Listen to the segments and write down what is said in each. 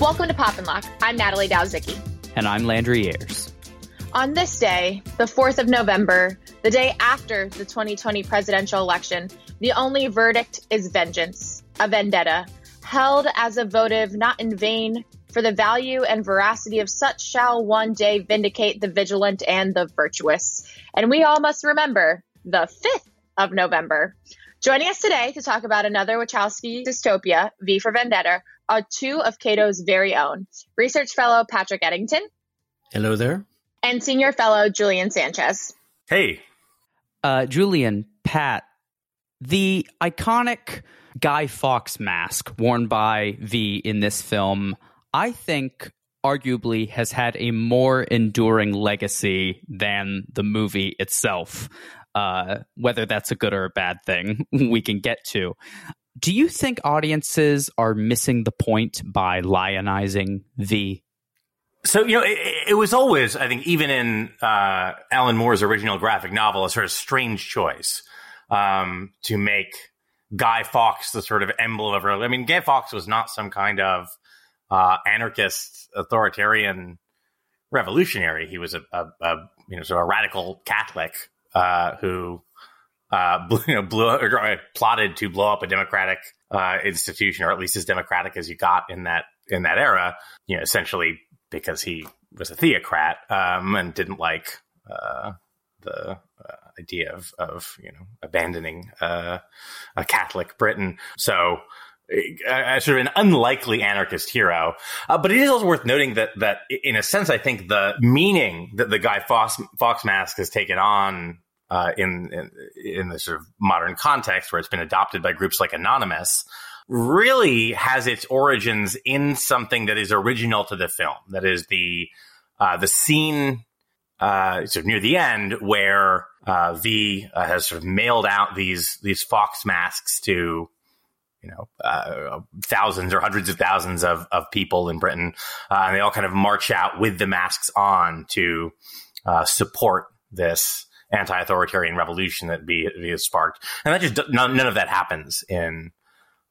Welcome to Pop and Lock. I'm Natalie Dowzicki. And I'm Landry Ayres. On this day, the 4th of November, the day after the 2020 presidential election, the only verdict is vengeance, a vendetta, held as a votive not in vain, for the value and veracity of such shall one day vindicate the vigilant and the virtuous. And we all must remember the 5th of November. Joining us today to talk about another Wachowski dystopia, V for Vendetta, are two of Cato's very own research fellow Patrick Eddington. Hello there. And senior fellow Julian Sanchez. Hey. Uh, Julian, Pat, the iconic Guy Fawkes mask worn by V in this film, I think arguably has had a more enduring legacy than the movie itself. Uh, whether that's a good or a bad thing, we can get to. Do you think audiences are missing the point by lionizing the So you know, it, it, was always, I think, even in uh, Alan Moore's original graphic novel, a sort of strange choice um, to make Guy Fawkes the sort of emblem of. I mean, Guy Fawkes was not some kind of uh, anarchist, authoritarian revolutionary. He was a, a, a you know sort of a radical Catholic uh, who uh, blew, you know, blew or uh, plotted to blow up a democratic uh, institution, or at least as democratic as you got in that in that era. You know, essentially because he was a theocrat um, and didn't like uh, the uh, idea of of you know abandoning uh, a Catholic Britain. So. A, sort of an unlikely anarchist hero, uh, but it is also worth noting that that in a sense, I think the meaning that the Guy Fox, Fawkes mask has taken on uh, in, in, in the sort of modern context where it's been adopted by groups like Anonymous really has its origins in something that is original to the film. That is the uh, the scene uh, sort of near the end where uh, V uh, has sort of mailed out these these Fawkes masks to you know uh, thousands or hundreds of thousands of of people in Britain, and they all kind of march out with the masks on to support this anti-authoritarian revolution that v has sparked, and that just none, none of that happens in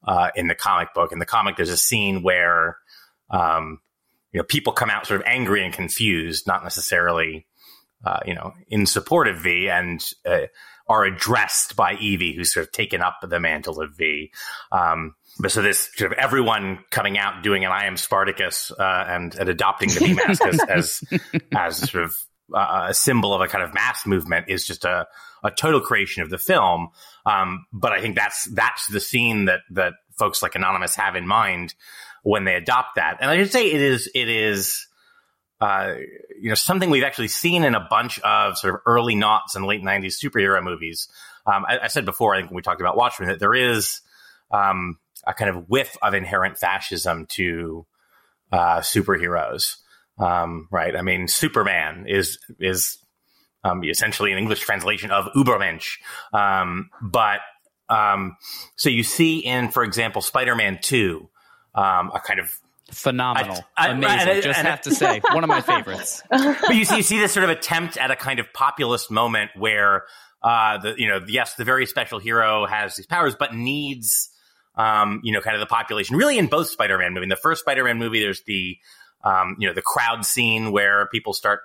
uh, in the comic book. In the comic, there's a scene where um, you know people come out sort of angry and confused, not necessarily uh, you know in support of V, and uh, are addressed by Evey, who's sort of taken up the mantle of V. Um, but so this sort of everyone coming out doing an I am Spartacus uh, and, and adopting the V mask as, as, as sort of uh, a symbol of a kind of mass movement is just a, a total creation of the film. Um, but I think that's that's the scene that that folks like Anonymous have in mind when they adopt that. And I should say it is it is uh, you know something we've actually seen in a bunch of sort of early knots and late '90s superhero movies. Um, I, I, said before, I think when we talked about Watchmen, that there is um, a kind of whiff of inherent fascism to uh, superheroes. Um, right? I mean, Superman is is um, essentially an English translation of Ubermensch. Um, but um, so you see in, for example, Spider-Man Two, um, a kind of phenomenal, I, I, amazing. And, Just have to say, one of my favorites. But you see, you see this sort of attempt at a kind of populist moment where uh, the you know yes, the very special hero has these powers, but needs. Um, you know, kind of the population. Really, in both Spider-Man movie, in the first Spider-Man movie, there's the um, you know, the crowd scene where people start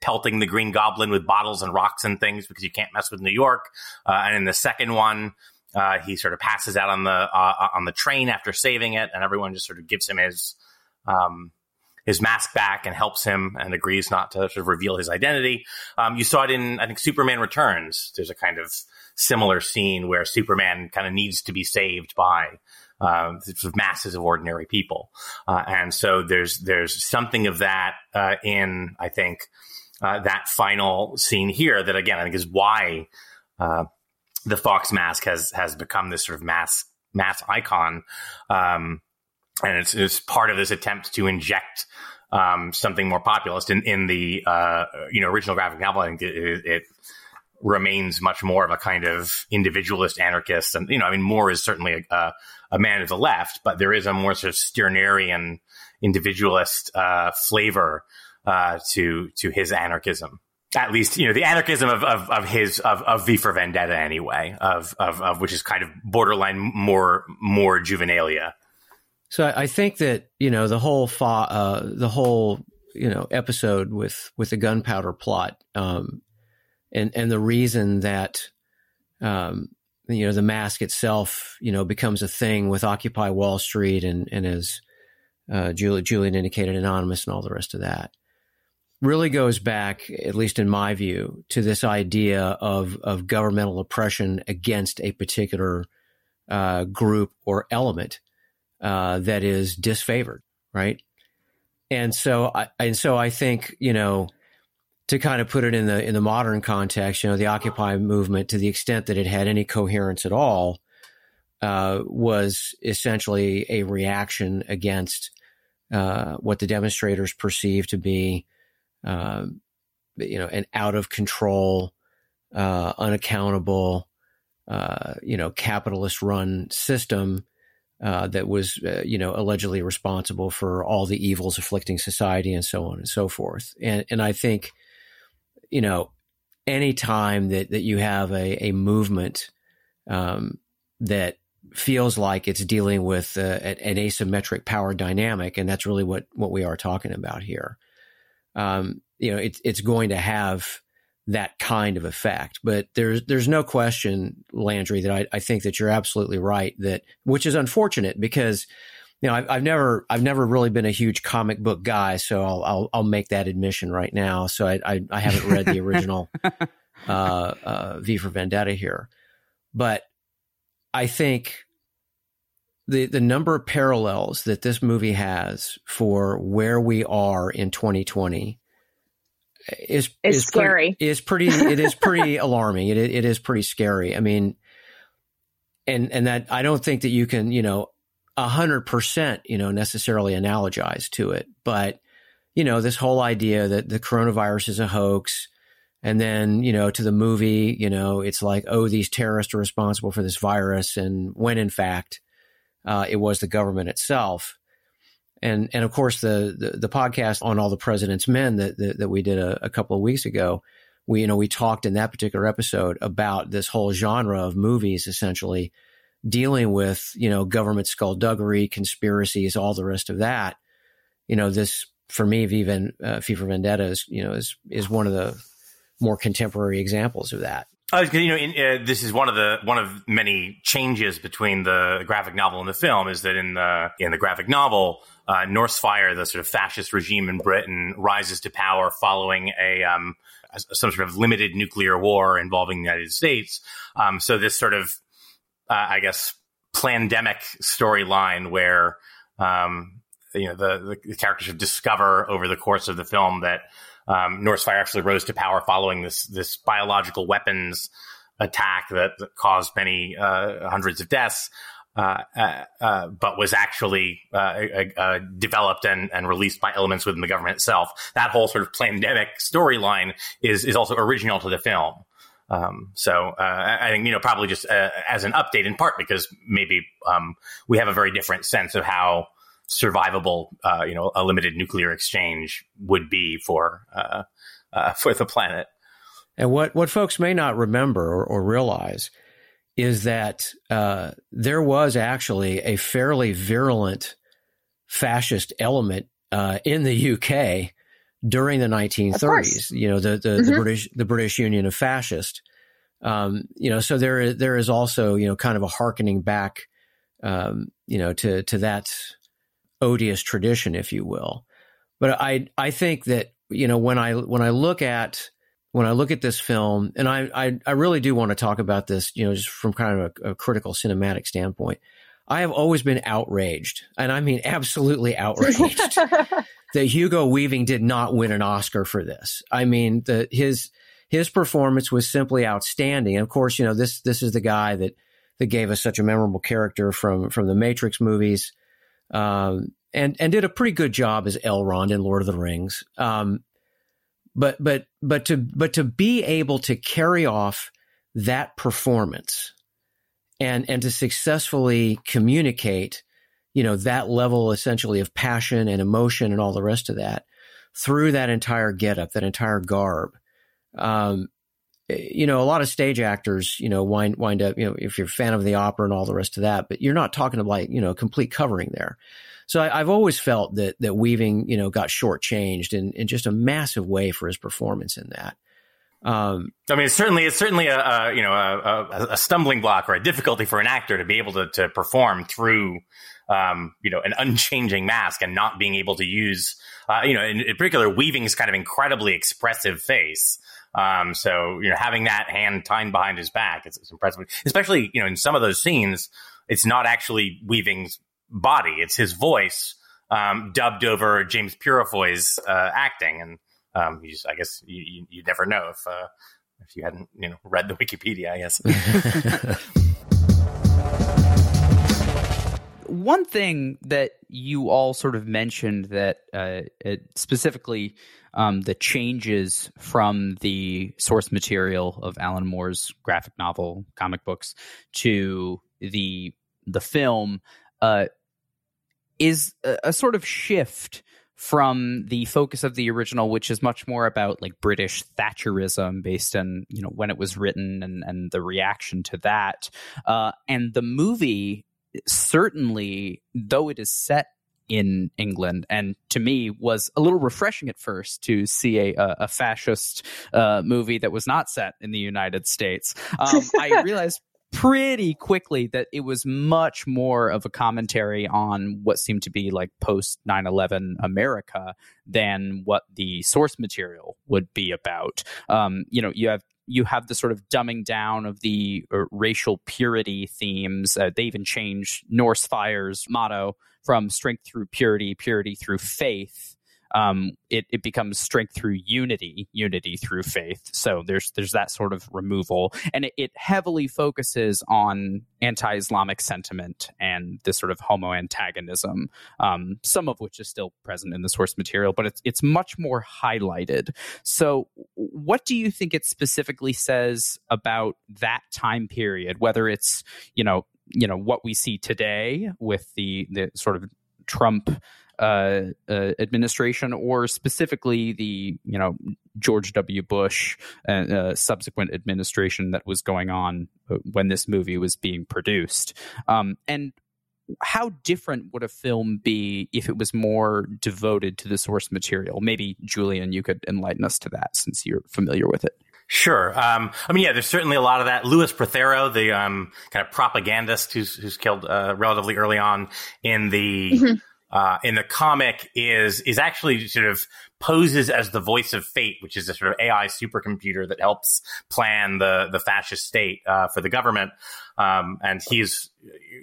pelting the Green Goblin with bottles and rocks and things because you can't mess with New York. Uh, and in the second one, uh, he sort of passes out on the uh, on the train after saving it, and everyone just sort of gives him his um, his mask back and helps him and agrees not to sort of reveal his identity. Um, you saw it in I think Superman Returns. There's a kind of similar scene where Superman kind of needs to be saved by uh, sort of masses of ordinary people. Uh, and so there's there's something of that uh, in I think uh, that final scene here that again I think is why uh, the Fawkes mask has has become this sort of mass mass icon, um, and it's, it's part of this attempt to inject. Um, something more populist in, in the uh, you know original graphic novel. I think it, it remains much more of a kind of individualist anarchist. And, you know, I mean, Moore is certainly a man of the left, but there is a more sort of Stirnerian individualist uh, flavor uh, to to his anarchism. At least, you know, the anarchism of, of, of his of, of V for Vendetta anyway, of, of of which is kind of borderline more more juvenilia. So I, I think that you know the whole fa- uh, the whole you know episode with with the gunpowder plot, um, and and the reason that um, you know the mask itself you know becomes a thing with Occupy Wall Street and and as uh, Julie, Julian indicated, anonymous and all the rest of that really goes back, at least in my view, to this idea of of governmental oppression against a particular uh, group or element uh, that is disfavored, right? And so, I, and so I think you know to kind of put it in the in the modern context, you know, the Occupy movement, to the extent that it had any coherence at all, uh, was essentially a reaction against uh, what the demonstrators perceived to be, uh, you know, an out of control, uh, unaccountable, uh, you know, capitalist run system. Uh, that was, you know, allegedly responsible for all the evils afflicting society and so on and so forth. And and I think, you know, any time that, that you have a, a movement um, that feels like it's dealing with uh, an asymmetric power dynamic, and that's really what, what we are talking about here. Um, you know, it's it's going to have that kind of effect. But there's there's no question, Landry, that I, I think that you're absolutely right. That which is unfortunate because you know, I've, I've, never, I've never really been a huge comic book guy, so I'll, I'll, I'll make that admission right now. So I, I, I haven't read the original uh, uh, V for Vendetta here, but I think the the number of parallels that this movie has for where we are in 2020 is it's is scary. Pretty, is pretty. It is pretty alarming. It it is pretty scary. I mean, and and that I don't think that you can, you know a hundred percent, you know, necessarily analogize to it. But, you know, this whole idea that the coronavirus is a hoax. And then, you know, to the movie, you know, it's like, oh, these terrorists are responsible for this virus. And when in fact, uh, it was the government itself. And, and of course, the, the, the podcast on all the president's men that, that, that we did a, a couple of weeks ago, we, you know, we talked in that particular episode about this whole genre of movies essentially dealing with, you know, government skullduggery, conspiracies, all the rest of that, you know, this for me, even uh, for Vendetta is, you know, is, is one of the more contemporary examples of that. You know, in, uh, this is one of the one of many changes between the graphic novel and the film. Is that in the in the graphic novel, uh, Norsefire, the sort of fascist regime in Britain, rises to power following a um, some sort of limited nuclear war involving the United States. Um, so this sort of uh, I guess, pandemic storyline where um, you know the, the characters discover over the course of the film that um, Norsefire actually rose to power following this this biological weapons attack that, that caused many uh, hundreds of deaths. Uh, uh, uh but was actually uh, developed and, and released by elements within the government itself. That whole sort of pandemic storyline is is also original to the film. Um, so uh, I think you know probably just uh, as an update in part because maybe um, we have a very different sense of how survivable uh, you know a limited nuclear exchange would be for uh, uh, for the planet. And what what folks may not remember or, or realize is that uh, there was actually a fairly virulent fascist element in the UK during the 1930s. You know, the the, mm-hmm. the, British the British Union of Fascist. Um, you know, so there there is also you know kind of a harkening back, um, you know, to to that odious tradition, if you will. But I I think that you know when I when I look at when I look at this film, and I I, I really do want to talk about this, you know, just from kind of a, a critical cinematic standpoint. I have always been outraged, and I mean absolutely outraged that Hugo Weaving did not win an Oscar for this. I mean, the, his his performance was simply outstanding. And of course, you know this this is the guy that that gave us such a memorable character from from the Matrix movies, um, and and did a pretty good job as Elrond in Lord of the Rings. Um, but but but to but to be able to carry off that performance and and to successfully communicate you know, that level essentially of passion and emotion and all the rest of that through that entire getup, that entire garb. Um, you know, a lot of stage actors, you know, wind wind up, you know, if you're a fan of the opera and all the rest of that, but you're not talking about like, you know, complete covering there. So I, have always felt that that Weaving, you know, got shortchanged in, in just a massive way for his performance in that. Um, I mean, it's certainly it's certainly a, a you know a, a, stumbling block or a difficulty for an actor to be able to, to perform through um, you know an unchanging mask and not being able to use uh, you know in, in particular Weaving's kind of incredibly expressive face. Um, so you know having that hand tied behind his back, it's, it's impressive. Especially you know in some of those scenes, it's not actually Weaving's body; it's his voice um, dubbed over James Purefoy's uh, acting, and um, you just, I guess you, you, you never know if uh, if you hadn't you know read the Wikipedia. I guess. One thing that you all sort of mentioned that uh, specifically um, the changes from the source material of Alan Moore's graphic novel comic books to the the film uh, is a, a sort of shift from the focus of the original, which is much more about like British Thatcherism based on, you know, when it was written and, and the reaction to that. Uh, and the movie certainly, though it is set in England, and to me was a little refreshing at first to see a, a fascist uh, movie that was not set in the United States. Um, I realized pretty quickly that it was much more of a commentary on what seemed to be like post 9-11 america than what the source material would be about. Um, you know you have you have the sort of dumbing down of the uh, racial purity themes. Uh, they even changed Norsefire's motto from strength through purity purity through faith um, it, it becomes strength through unity, unity through faith. So there's there's that sort of removal, and it, it heavily focuses on anti-Islamic sentiment and this sort of homo antagonism, um, some of which is still present in the source material, but it's it's much more highlighted. So, what do you think it specifically says about that time period? Whether it's you know you know what we see today with the the sort of Trump uh, uh, administration, or specifically the you know George W. Bush and uh, subsequent administration that was going on uh, when this movie was being produced, um, and how different would a film be if it was more devoted to the source material? Maybe Julian, you could enlighten us to that since you're familiar with it. Sure. Um, I mean, yeah, there's certainly a lot of that. Lewis Prothero, the um, kind of propagandist who's, who's killed uh, relatively early on in the mm-hmm uh, in the comic is is actually sort of poses as the voice of fate, which is a sort of AI supercomputer that helps plan the the fascist state uh, for the government. Um, and he's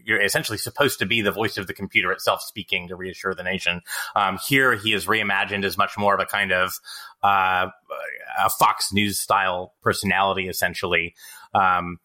you're essentially supposed to be the voice of the computer itself speaking to reassure the nation. Um, here, he is reimagined as much more of a kind of uh, a Fox News style personality, essentially. Um,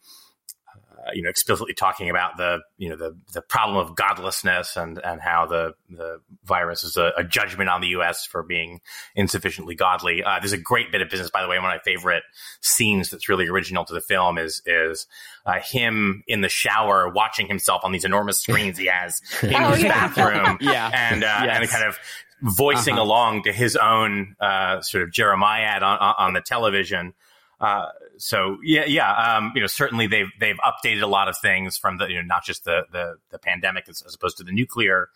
you know, explicitly talking about the, you know, the, the problem of godlessness and, and how the, the virus is a, a judgment on the U.S. for being insufficiently godly. Uh, there's a great bit of business, by the way. One of my favorite scenes that's really original to the film is, is, uh, him in the shower watching himself on these enormous screens he has in oh, his yeah. bathroom. yeah. And, uh, yes. and kind of, voicing uh-huh. along to his own uh, sort of jeremiad on, on the television. Uh, so yeah, yeah, um, you know, certainly they've they've updated a lot of things from the you know not just the the, the pandemic as, as, opposed to the nuclear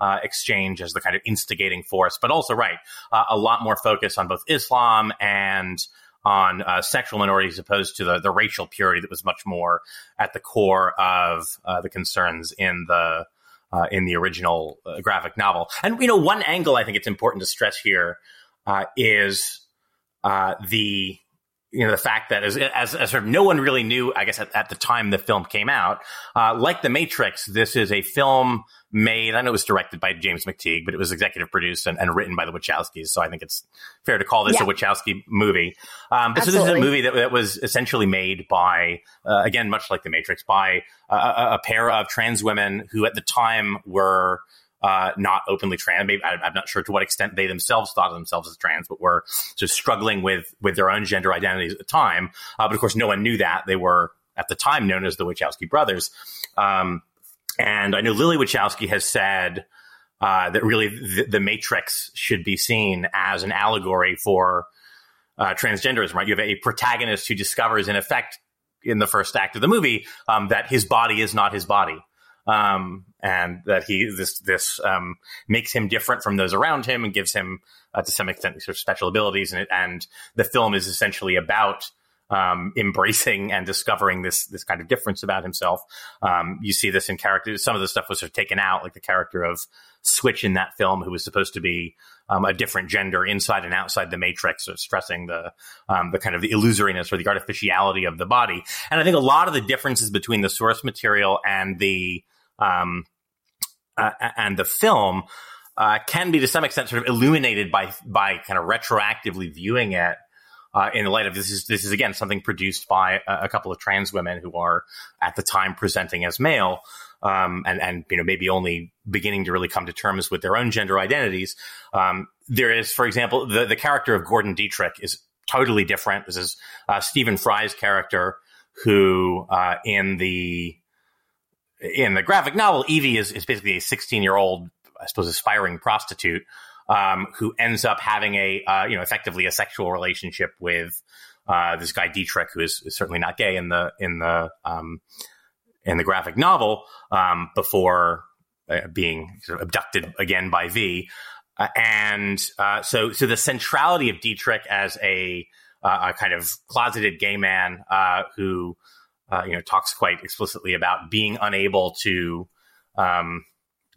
uh, exchange as the kind of instigating force, but also right uh, a lot more focus on both Islam and on uh, sexual minorities opposed to the, the racial purity that was much more at the core of uh, the concerns in the uh, in the original uh, graphic novel. And you know, one angle I think it's important to stress here is the you know the fact that as, as, as, sort of no one really knew i guess at, at the time the film came out uh, like the matrix this is a film made i know it was directed by james mcteigue but it was executive produced and, and written by the wachowskis so i think it's fair to call this yeah. a wachowski movie um, but so this is a movie that, that was essentially made by uh, again much like the matrix by a, a pair of trans women who at the time were uh, not openly trans. Maybe I, am not sure to what extent they themselves thought of themselves as trans, but were just struggling with with their own gender identities at the time. Uh, but of course, no one knew that they were at the time known as the Wachowski brothers. Um, and I know Lily Wachowski has said uh, that really the, the, Matrix should be seen as an allegory for uh, transgenderism, right? You have a protagonist who discovers, in effect, in the first act of the movie, um, that his body is not his body. Um, and that he this this um, makes him different from those around him and gives him uh, to some extent sort of special abilities and and the film is essentially about um, embracing and discovering this this kind of difference about himself. Um, you see this in characters. Some of the stuff was sort of taken out, like the character of Switch in that film, who was supposed to be um, a different gender inside and outside the matrix, of stressing the um, the kind of the illusoriness or the artificiality of the body. And I think a lot of the differences between the source material and the um, uh, and the film uh, can be to some extent sort of illuminated by by kind of retroactively viewing it uh, in the light of this is this is again something produced by a, a, couple of trans women who are at the time presenting as male. Um, and and you know maybe only beginning to really come to terms with their own gender identities. Um, there is, for example, the the character of Gordon Deitrich is totally different. This is uh, Stephen Fry's character, who uh, in the in the graphic novel, Evey is, is basically a 16 year old, I suppose, aspiring prostitute um, who ends up having a, uh, you know, effectively a sexual relationship with uh, this guy Deitrich, who is, is, certainly not gay in the in the um, in the graphic novel um, before uh, being sort of abducted again by V. Uh, and uh, so, so the centrality of Deitrich as a, uh, a kind of closeted gay man who uh, you know, talks quite explicitly about being unable to um,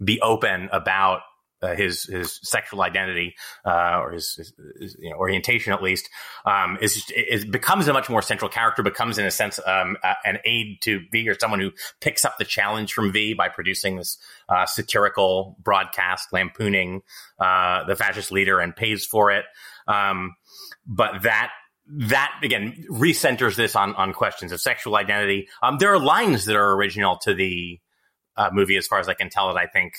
be open about uh, his his sexual identity uh, or his, his, his you know, orientation, at least, um, is, becomes a much more central character. Becomes, in a sense, um, an aid to V or someone who picks up the challenge from V by producing this uh, satirical broadcast lampooning uh, the fascist leader and pays for it. Um, but that that again recenters this on on questions of sexual identity. Um, there are lines that are original to the uh, movie, as far as I can tell, that I think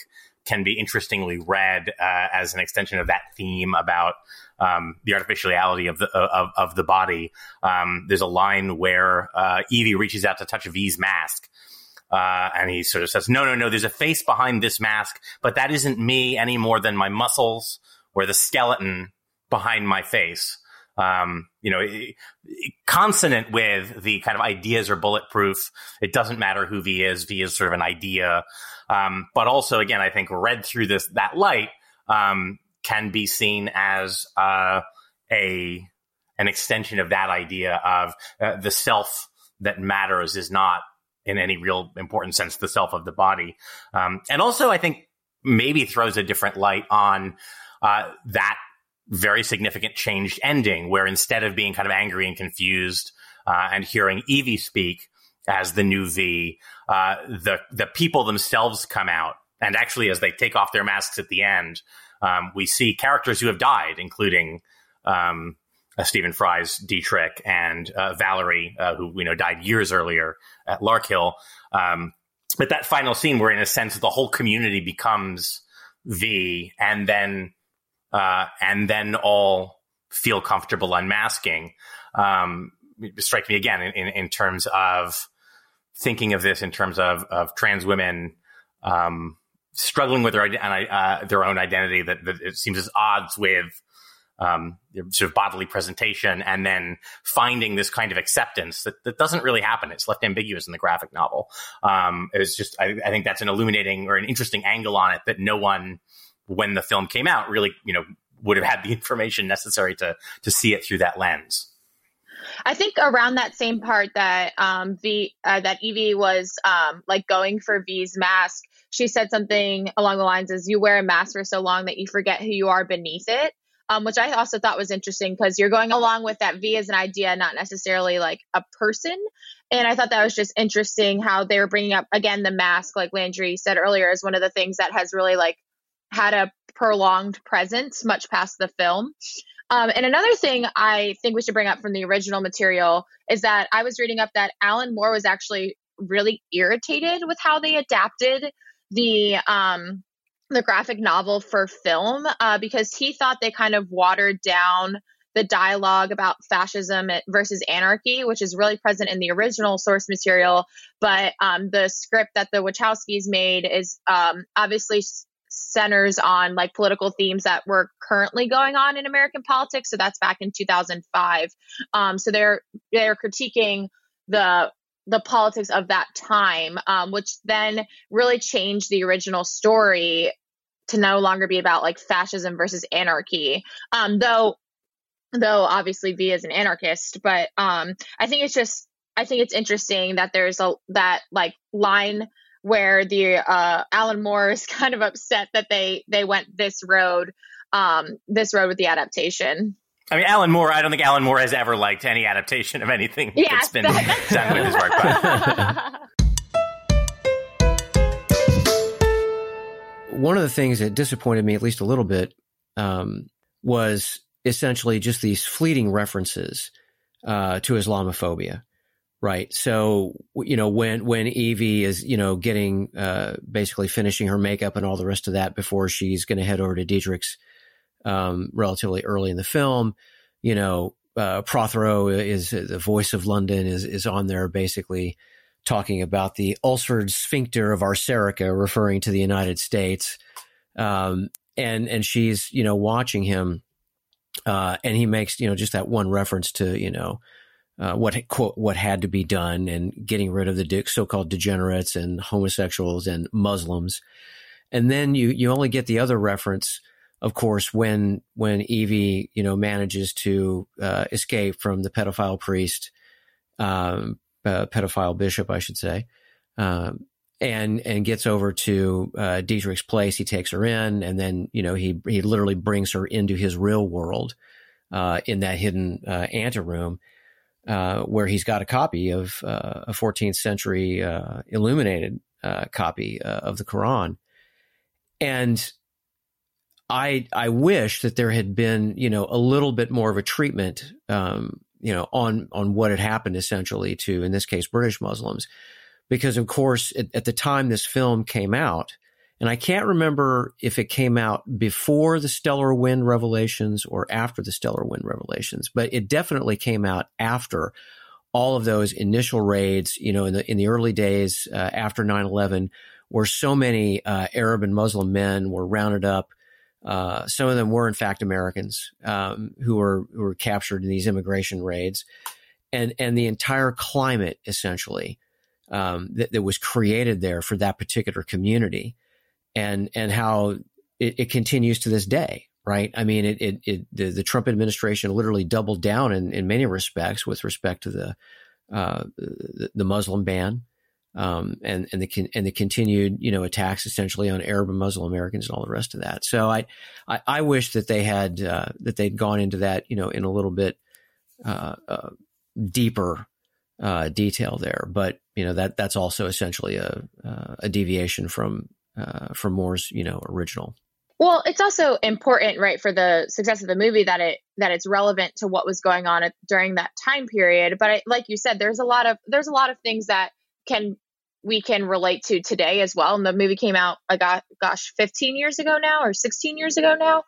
can be interestingly read uh, as an extension of that theme about um, the artificiality of the of, of the body. Um, there's a line where uh, Evey reaches out to touch V's mask. Uh, and he sort of says, "No, no, no. There's a face behind this mask, but that isn't me any more than my muscles or the skeleton behind my face." Um, you know, consonant with the kind of ideas are bulletproof. It doesn't matter who V is. V is sort of an idea. Um, but also, again, I think read through this, that light, um, can be seen as, uh, a, an extension of that idea of uh, the self that matters is not in any real important sense the self of the body. Um, and also, I think maybe throws a different light on, uh, that very significant changed ending where instead of being kind of angry and confused uh, and hearing Evey speak as the new V, uh, the the people themselves come out, and actually as they take off their masks at the end, um, we see characters who have died, including um, uh, Stephen Fry's Deitrich and uh, Valerie, uh, who we know died years earlier at Larkhill. Um, but that final scene, where in a sense the whole community becomes V, and then uh, and then all feel comfortable unmasking. Um, strike me again in, in, in, terms of thinking of this in terms of, of trans women um, struggling with their uh, their own identity that, that, it seems at odds with um, sort of bodily presentation, and then finding this kind of acceptance that, that doesn't really happen. It's left ambiguous in the graphic novel. Um, it's just I, I think that's an illuminating or an interesting angle on it that no one when the film came out really, you know, would have had the information necessary to to see it through that lens. I think around that same part that um, V uh, that Evey was um, like going for V's mask, she said something along the lines as "You wear a mask for so long that you forget who you are beneath it," um, which I also thought was interesting because you're going along with that V as an idea, not necessarily like a person. And I thought that was just interesting how they were bringing up again the mask, like Landry said earlier, is one of the things that has really like had a prolonged presence much past the film. Um, and another thing I think we should bring up from the original material is that I was reading up that Alan Moore was actually really irritated with how they adapted the um, the graphic novel for film uh, because he thought they kind of watered down the dialogue about fascism versus anarchy, which is really present in the original source material. But um, the script that the Wachowskis made is um, obviously centers on like political themes that were currently going on in American politics. So that's back in 2005. Um, so they're they're critiquing the the politics of that time, um, which then really changed the original story to no longer be about like fascism versus anarchy. Um, though though obviously V is an anarchist, but um, I think it's just I think it's interesting that there's a that like line where the uh, Alan Moore is kind of upset that they they went this road um, this road with the adaptation. I mean, Alan Moore. I don't think Alan Moore has ever liked any adaptation of anything yeah, that's been that, done with his work. One of the things that disappointed me, at least a little bit, um, was essentially just these fleeting references uh, to Islamophobia. Right. So, you know, when, when Evey is, you know, getting, uh, basically finishing her makeup and all the rest of that before she's going to head over to Deitrich's, um, relatively early in the film, you know, uh, Prothero is the voice of London is, is on there basically talking about the ulcered sphincter of Arcerica, referring to the United States. Um, and, and she's, you know, watching him, uh, and he makes, you know, just that one reference to, you know, uh, what quote what had to be done and getting rid of the so-called degenerates and homosexuals and Muslims, and then you you only get the other reference, of course, when when Evey you know manages to uh, escape from the pedophile priest, um, uh, pedophile bishop, I should say, um, and and gets over to uh, Deitrich's place. He takes her in, and then you know he he literally brings her into his real world uh, in that hidden uh, anteroom uh, where he's got a copy of uh, a 14th century uh, illuminated uh, copy uh, of the Quran, and I I wish that there had been you know a little bit more of a treatment um, you know on on what had happened essentially to in this case British Muslims, because of course at, at the time this film came out, and I can't remember if it came out before the Stellar Wind revelations or after the Stellar Wind revelations, but it definitely came out after all of those initial raids, you know, in the in the early days uh, after 9/11 where so many uh, Arab and Muslim men were rounded up. Uh, some of them were in fact Americans um, who were who were captured in these immigration raids, and and the entire climate essentially um, that, that was created there for that particular community and and how it, it continues to this day right? I mean, it, it, it the, the, Trump administration literally doubled down in, in many respects with respect to the uh, the, the, Muslim ban um, and and the and the continued you know attacks essentially on Arab and Muslim Americans and all the rest of that. So I I, I wish that they had uh, that they'd gone into that you know in a little bit uh, uh deeper uh, detail there, but you know that that's also essentially a uh, a deviation from uh, from Moore's, you know, original. Well, it's also important, right, for the success of the movie that it that it's relevant to what was going on at, during that time period. But I, like you said, there's a lot of there's a lot of things that can we can relate to today as well. And the movie came out, I got gosh, 15 years ago now, or 16 years ago now.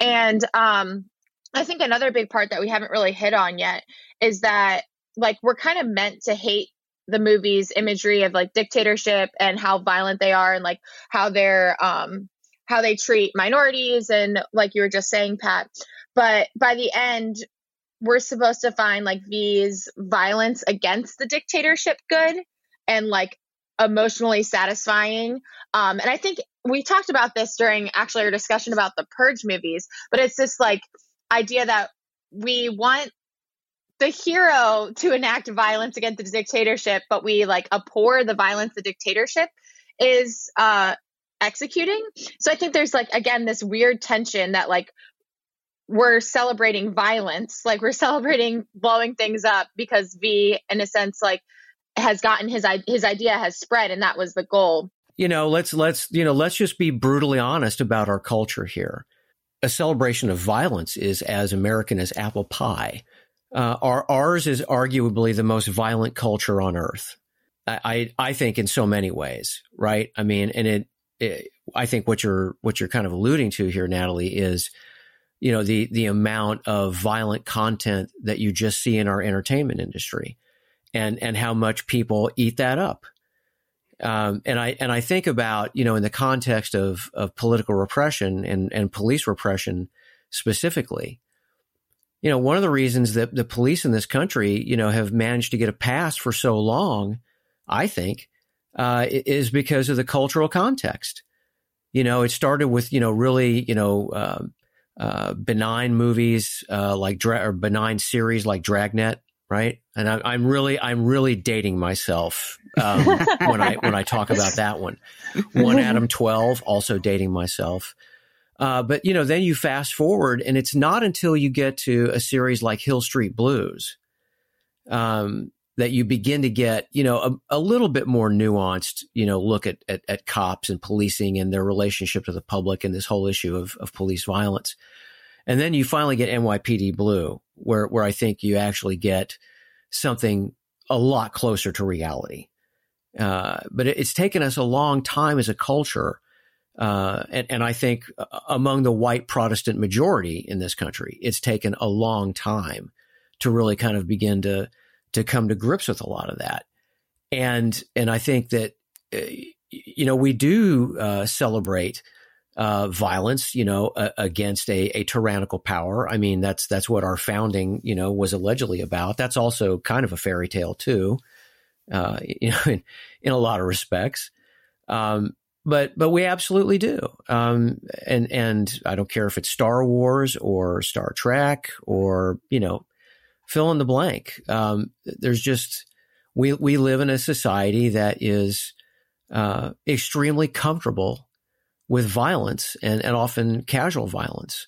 And um, I think another big part that we haven't really hit on yet is that like we're kind of meant to hate the movie's imagery of like dictatorship and how violent they are and like how they're um how they treat minorities and like you were just saying pat. But by the end we're supposed to find like these violence against the dictatorship good and like emotionally satisfying. Um and i think we talked about this during actually our discussion about the purge movies but it's this like idea that we want the hero to enact violence against the dictatorship, but we like abhor the violence the dictatorship is uh, executing. So I think there's like again this weird tension that like we're celebrating violence, like we're celebrating blowing things up because V, in a sense, like has gotten his his idea has spread, and that was the goal. You know, let's let's you know let's just be brutally honest about our culture here. A celebration of violence is as American as apple pie uh, our, ours is arguably the most violent culture on earth. I, I, think in so many ways, right? I mean, and it, it, I think what you're what you're kind of alluding to here, Natalie, is you know the the amount of violent content that you just see in our entertainment industry, and and how much people eat that up. Um, and I and I think about you know in the context of of political repression and and police repression specifically, you know one of the reasons that the police in this country you know have managed to get a pass for so long, I think, uh, is because of the cultural context. You know, it started with you know really you know uh, uh, benign movies uh, like dra- or benign series like Dragnet, right? And I, am really I'm really dating myself um, when I when I talk about that one. One Adam Twelve, also dating myself. Uh, but you know, then you fast forward, and it's not until you get to a series like Hill Street Blues um, that you begin to get, you know, a, a, little bit more nuanced, you know, look at, at, at cops and policing and their relationship to the public and this whole issue of, of police violence. And then you finally get NYPD Blue, where where I think you actually get something a lot closer to reality. Uh, but it, it's taken us a long time as a culture, uh, and, and I think uh, among the white Protestant majority in this country, it's taken a long time to really kind of begin to to come to grips with a lot of that. And and I think that uh, you know we do uh, celebrate uh, violence, you know, against a, a, tyrannical power. I mean, that's that's what our founding, you know, was allegedly about. That's also kind of a fairy tale too, you know, in, in, a lot of respects. Um, but but we absolutely do, um, and and I don't care if it's Star Wars or Star Trek or you know, fill in the blank. Um, there's just we we live in a society that is uh, extremely comfortable with violence and, and often casual violence.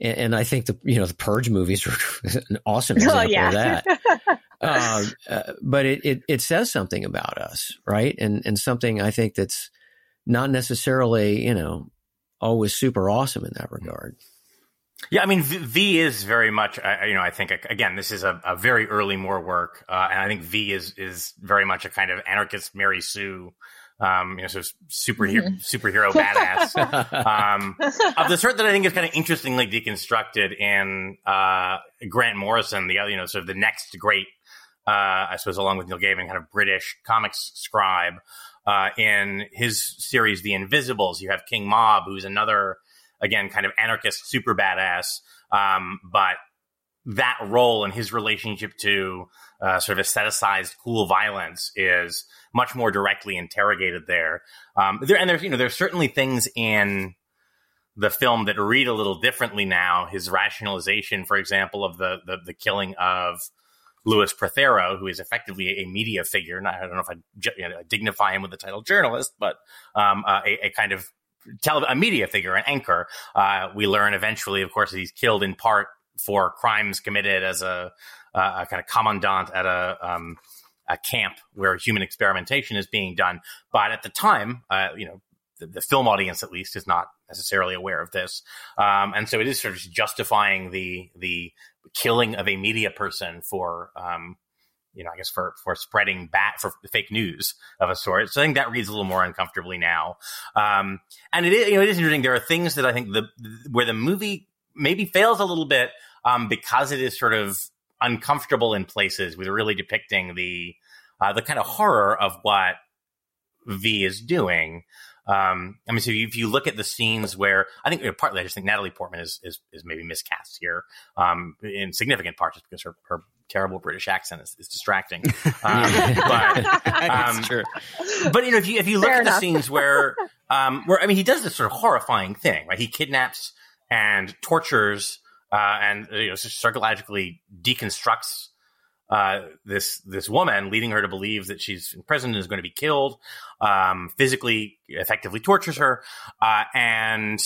And, and, I think the you know the Purge movies are an awesome oh, example oh, yeah. of that. um, uh, but it, it it says something about us, right? And and something I think that's not necessarily you know always super awesome in that regard. Yeah, I mean, v, v is very much, uh, you know, I think again, this is a, a very early Moore work, uh, and I think V is is very much a kind of anarchist Mary Sue um, you know, sort of superhero, mm-hmm. superhero badass, um, of the sort that I think is kind of interestingly deconstructed in uh, Grant Morrison, the other, you know, sort of the next great, uh, I suppose, along with Neil Gaiman, kind of British comics scribe. Uh, in his series, The Invisibles, you have King Mob, who's another, again, kind of anarchist, super badass, um, but that role and his relationship to uh, sort of aestheticized cool violence is much more directly interrogated there. Um, there and there's you know there's certainly things in the film that read a little differently now. His rationalization, for example, of the the, the killing of Lewis Prothero, who is effectively a media figure. And I don't know if I you know, dignify him with the title journalist, but um, uh, a, a, kind of tele- a media figure, an anchor. Uh, we learn eventually, of course, that he's killed in part for crimes committed as a, a kind of commandant at a um, a camp where human experimentation is being done. But at the time, uh, you know, the, the, film audience at least is not necessarily aware of this, um, and so it is sort of justifying the the killing of a media person for. Um, you know, I guess for for spreading bat for fake news of a sort. So I think that reads a little more uncomfortably now. Um, and it is, you know, it is interesting. There are things that I think the where the movie maybe fails a little bit um, because it is sort of uncomfortable in places with really depicting the uh, the kind of horror of what V is doing. Um, I mean, so if you look at the scenes where I think you know, partly I just think Natalie Portman is is, is maybe miscast here um, in significant parts just because her, her terrible British accent is, is distracting. Um, but um, true. But you know, if you if you look Fair at enough. the scenes where um, where I mean, he does this sort of horrifying thing, right? He kidnaps and tortures uh, and you know, psychologically deconstructs uh, this this woman, leading her to believe that she's in prison and is going to be killed. Um, physically, effectively tortures her, uh, and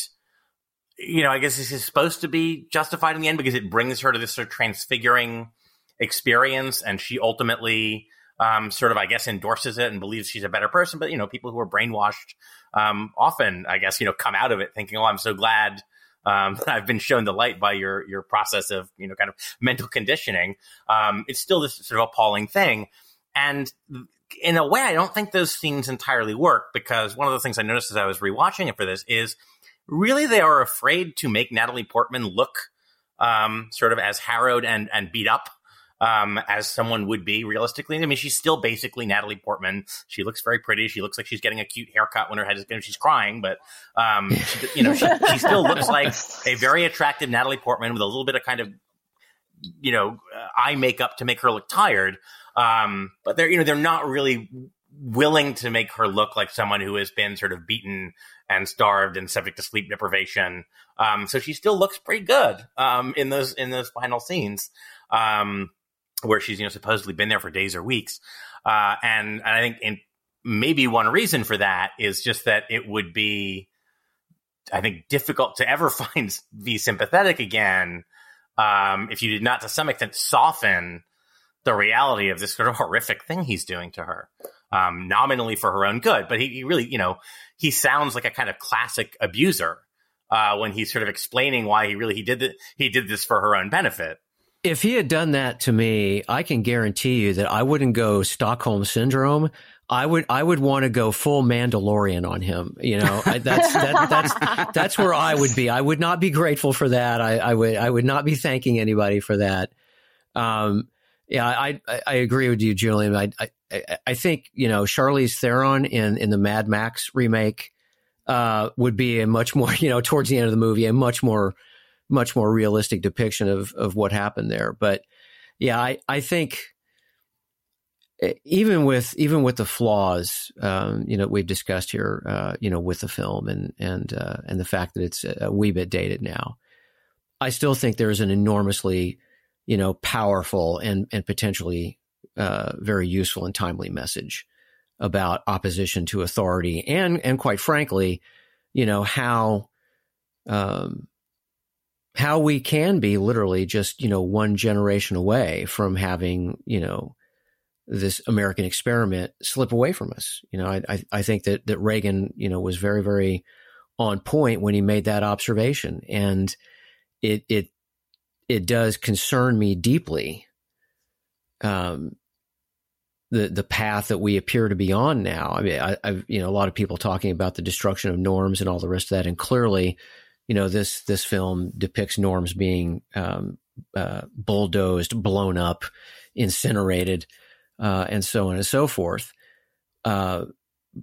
you know, I guess this is supposed to be justified in the end because it brings her to this sort of transfiguring experience, and she ultimately. Um, sort of, I guess, endorses it and believes she's a better person. But you know, people who are brainwashed um, often, I guess, you know, come out of it thinking, "Oh, I'm so glad um, I've been shown the light by your your process of you know kind of mental conditioning. Um, it's still this sort of appalling thing, and in a way, I don't think those scenes entirely work because one of the things I noticed as I was rewatching it for this is really they are afraid to make Natalie Portman look um, sort of as harrowed and and beat up. Um, as someone would be realistically. I mean, she's still basically Natalie Portman. She looks very pretty. She looks like she's getting a cute haircut when her head is going. She's crying, but um, she, you know, she, she still looks like a very attractive Natalie Portman with a little bit of kind of you know uh, eye makeup to make her look tired. Um, but they're you know they're not really willing to make her look like someone who has been sort of beaten and starved and subject to sleep deprivation. Um, so she still looks pretty good um, in those in those final scenes um, where she's you know supposedly been there for days or weeks. Uh, and, and I think in, maybe one reason for that is just that it would be, I think, difficult to ever find be sympathetic again um, if you did not to some extent soften the reality of this sort of horrific thing he's doing to her um, nominally for her own good. But he, he, really, you know, he sounds like a kind of classic abuser uh, when he's sort of explaining why he really he did the, he did this for her own benefit. If he had done that to me, I can guarantee you that I wouldn't go Stockholm syndrome. I would I would want to go full Mandalorian on him. You know, I, that's that, that's that's where I would be. I would not be grateful for that. I, I would I would not be thanking anybody for that. Um, yeah, I, I, I agree with you, Julian. I, I I think you know Charlize Theron in in the Mad Max remake uh, would be a much more you know towards the end of the movie a much more much more realistic depiction of of what happened there. But yeah, I I think even with even with the flaws, um, you know, we've discussed here, uh, you know, with the film and and uh, and the fact that it's a wee bit dated now, I still think there's an enormously you know, powerful and and potentially uh, very useful and timely message about opposition to authority, and and quite frankly, you know how um, how we can be literally just you know one generation away from having you know this American experiment slip away from us. You know, I I, I think that that Reagan you know was very very on point when he made that observation, and it it it does concern me deeply. Um, the the path that we appear to be on now. I mean, I, have you know a lot of people talking about the destruction of norms and all the rest of that, and clearly, you know this this film depicts norms being um, uh, bulldozed, blown up, incinerated, uh, and so on and so forth. Uh,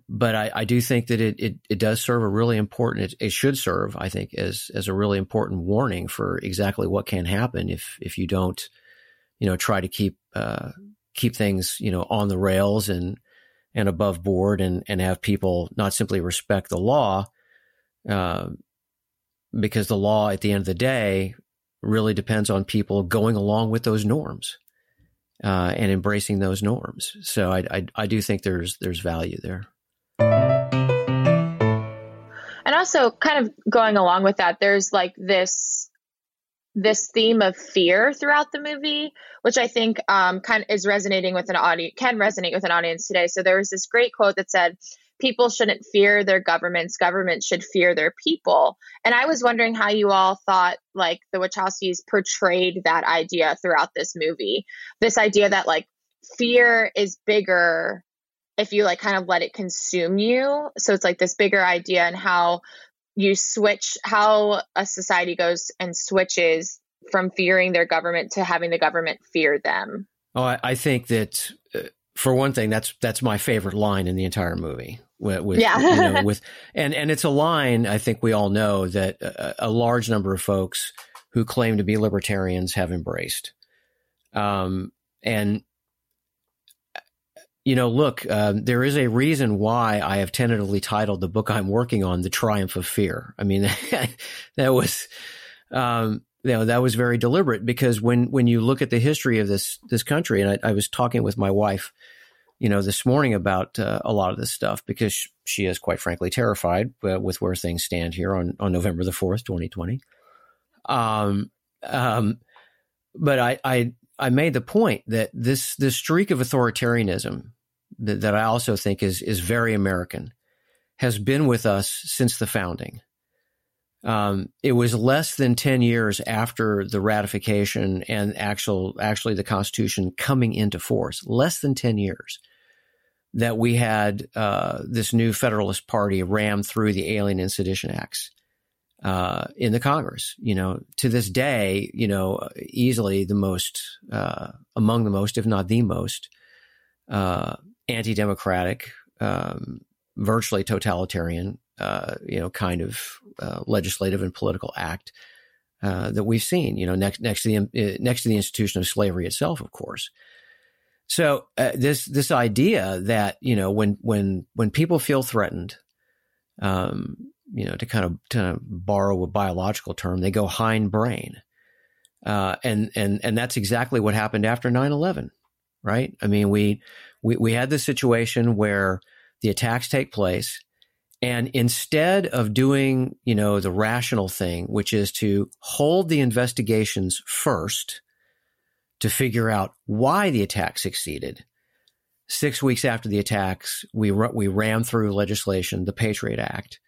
but I, I, do think that it, it, it, does serve a really important, it, it, should serve, I think, as, as a really important warning for exactly what can happen if, if you don't, you know, try to keep, uh, keep things, you know, on the rails and, and above board and, and have people not simply respect the law, uh, because the law at the end of the day really depends on people going along with those norms. Uh, and embracing those norms. So I, I, I do think there's there's value there. And also kind of going along with that, there's like this this theme of fear throughout the movie, which I think um, kind of is resonating with an audience, can resonate with an audience today. So there was this great quote that said, people shouldn't fear their governments, governments should fear their people. And I was wondering how you all thought like the Wachowskis portrayed that idea throughout this movie. This idea that like fear is bigger if you like kind of let it consume you. So it's like this bigger idea and how you switch how a society goes and switches from fearing their government to having the government fear them. Oh, I, I think that uh, for one thing, that's that's my favorite line in the entire movie. With, with yeah, you know, with and and it's a line I think we all know that a, a, large number of folks who claim to be libertarians have embraced. Um, and you know, look, um, there is a reason why I have tentatively titled the book I'm working on "The Triumph of Fear." I mean, that was, um, you know, that was very deliberate because when when you look at the history of this this country, and I, I was talking with my wife, you know, this morning about uh, a lot of this stuff because she is quite frankly terrified uh, with where things stand here on on November the fourth, twenty twenty. Um, um, but I, I I made the point that this this streak of authoritarianism that, that I also think is is very American has been with us since the founding. Um, it was less than 10 years after the ratification and actual, actually the Constitution coming into force, less than 10 years, that we had uh, this new Federalist Party ram through the Alien and Sedition Acts. uh, in the Congress. You know, to this day, you know, easily the most, uh, among the most, if not the most, uh, anti-democratic, um, virtually totalitarian, uh, you know, kind of uh, legislative and political act that we've seen. You know, next next to the next to the institution of slavery itself, of course. So this this idea that you know when when when people feel threatened, um, you know, to kind of to borrow a biological term, they go hindbrain. Uh, and, and, and that's exactly what happened after 9-11, right? I mean, we, we, we had this situation where the attacks take place and instead of doing, you know, the rational thing, which is to hold the investigations first to figure out why the attack succeeded, six weeks after the attacks, we, we ran through legislation, the Patriot Act,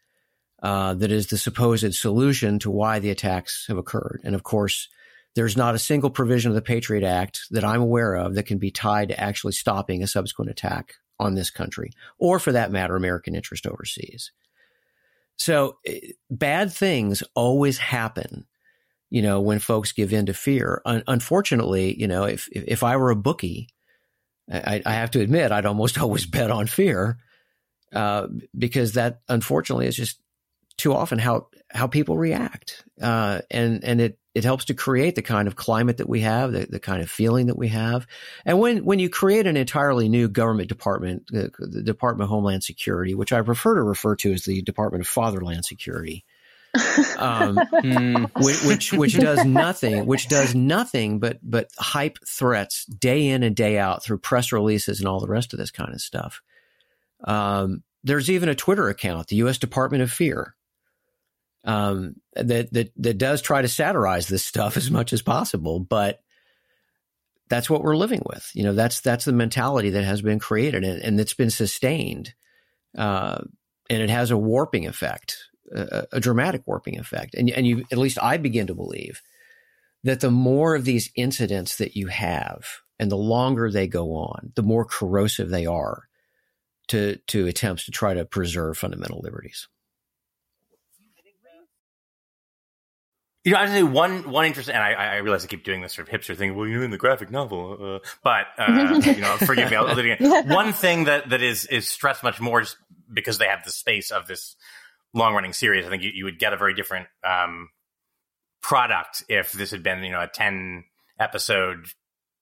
uh, that is the supposed solution to why the attacks have occurred. And of course, there's not a single provision of the Patriot Act that I'm aware of that can be tied to actually stopping a subsequent attack on this country, or for that matter, American interest overseas. So eh, bad things always happen, you know, when folks give in to fear. Un- unfortunately, you know, if, if I were a bookie, I, I have to admit, I'd almost always bet on fear, uh, because that unfortunately is just too often how how people react, uh, and and it it helps to create the kind of climate that we have, the, the kind of feeling that we have, and when when you create an entirely new government department, the, the Department of Homeland Security, which I prefer to refer to as the Department of Fatherland Security. Um, hmm. which, which, which does nothing, which does nothing but but hype threats day in and day out through press releases and all the rest of this kind of stuff. Um, there's even a Twitter account, the U.S. Department of Fear, um, that that that does try to satirize this stuff as much as possible, but that's what we're living with. You know, that's that's the mentality that has been created and, and it's been sustained, uh, and it has a warping effect, a, a dramatic warping effect. And and you, at least I begin to believe that the more of these incidents that you have, and the longer they go on, the more corrosive they are to to attempts to try to preserve fundamental liberties. You know, I say one one interesting, and I, I realize I keep doing this sort of hipster thing. Well, you know, in the graphic novel, uh, but uh, you know, forgive me. I'll do it again. One thing that that is is stressed much more just because they have the space of this long running series. I think you, you would get a very different um, product if this had been you know a ten episode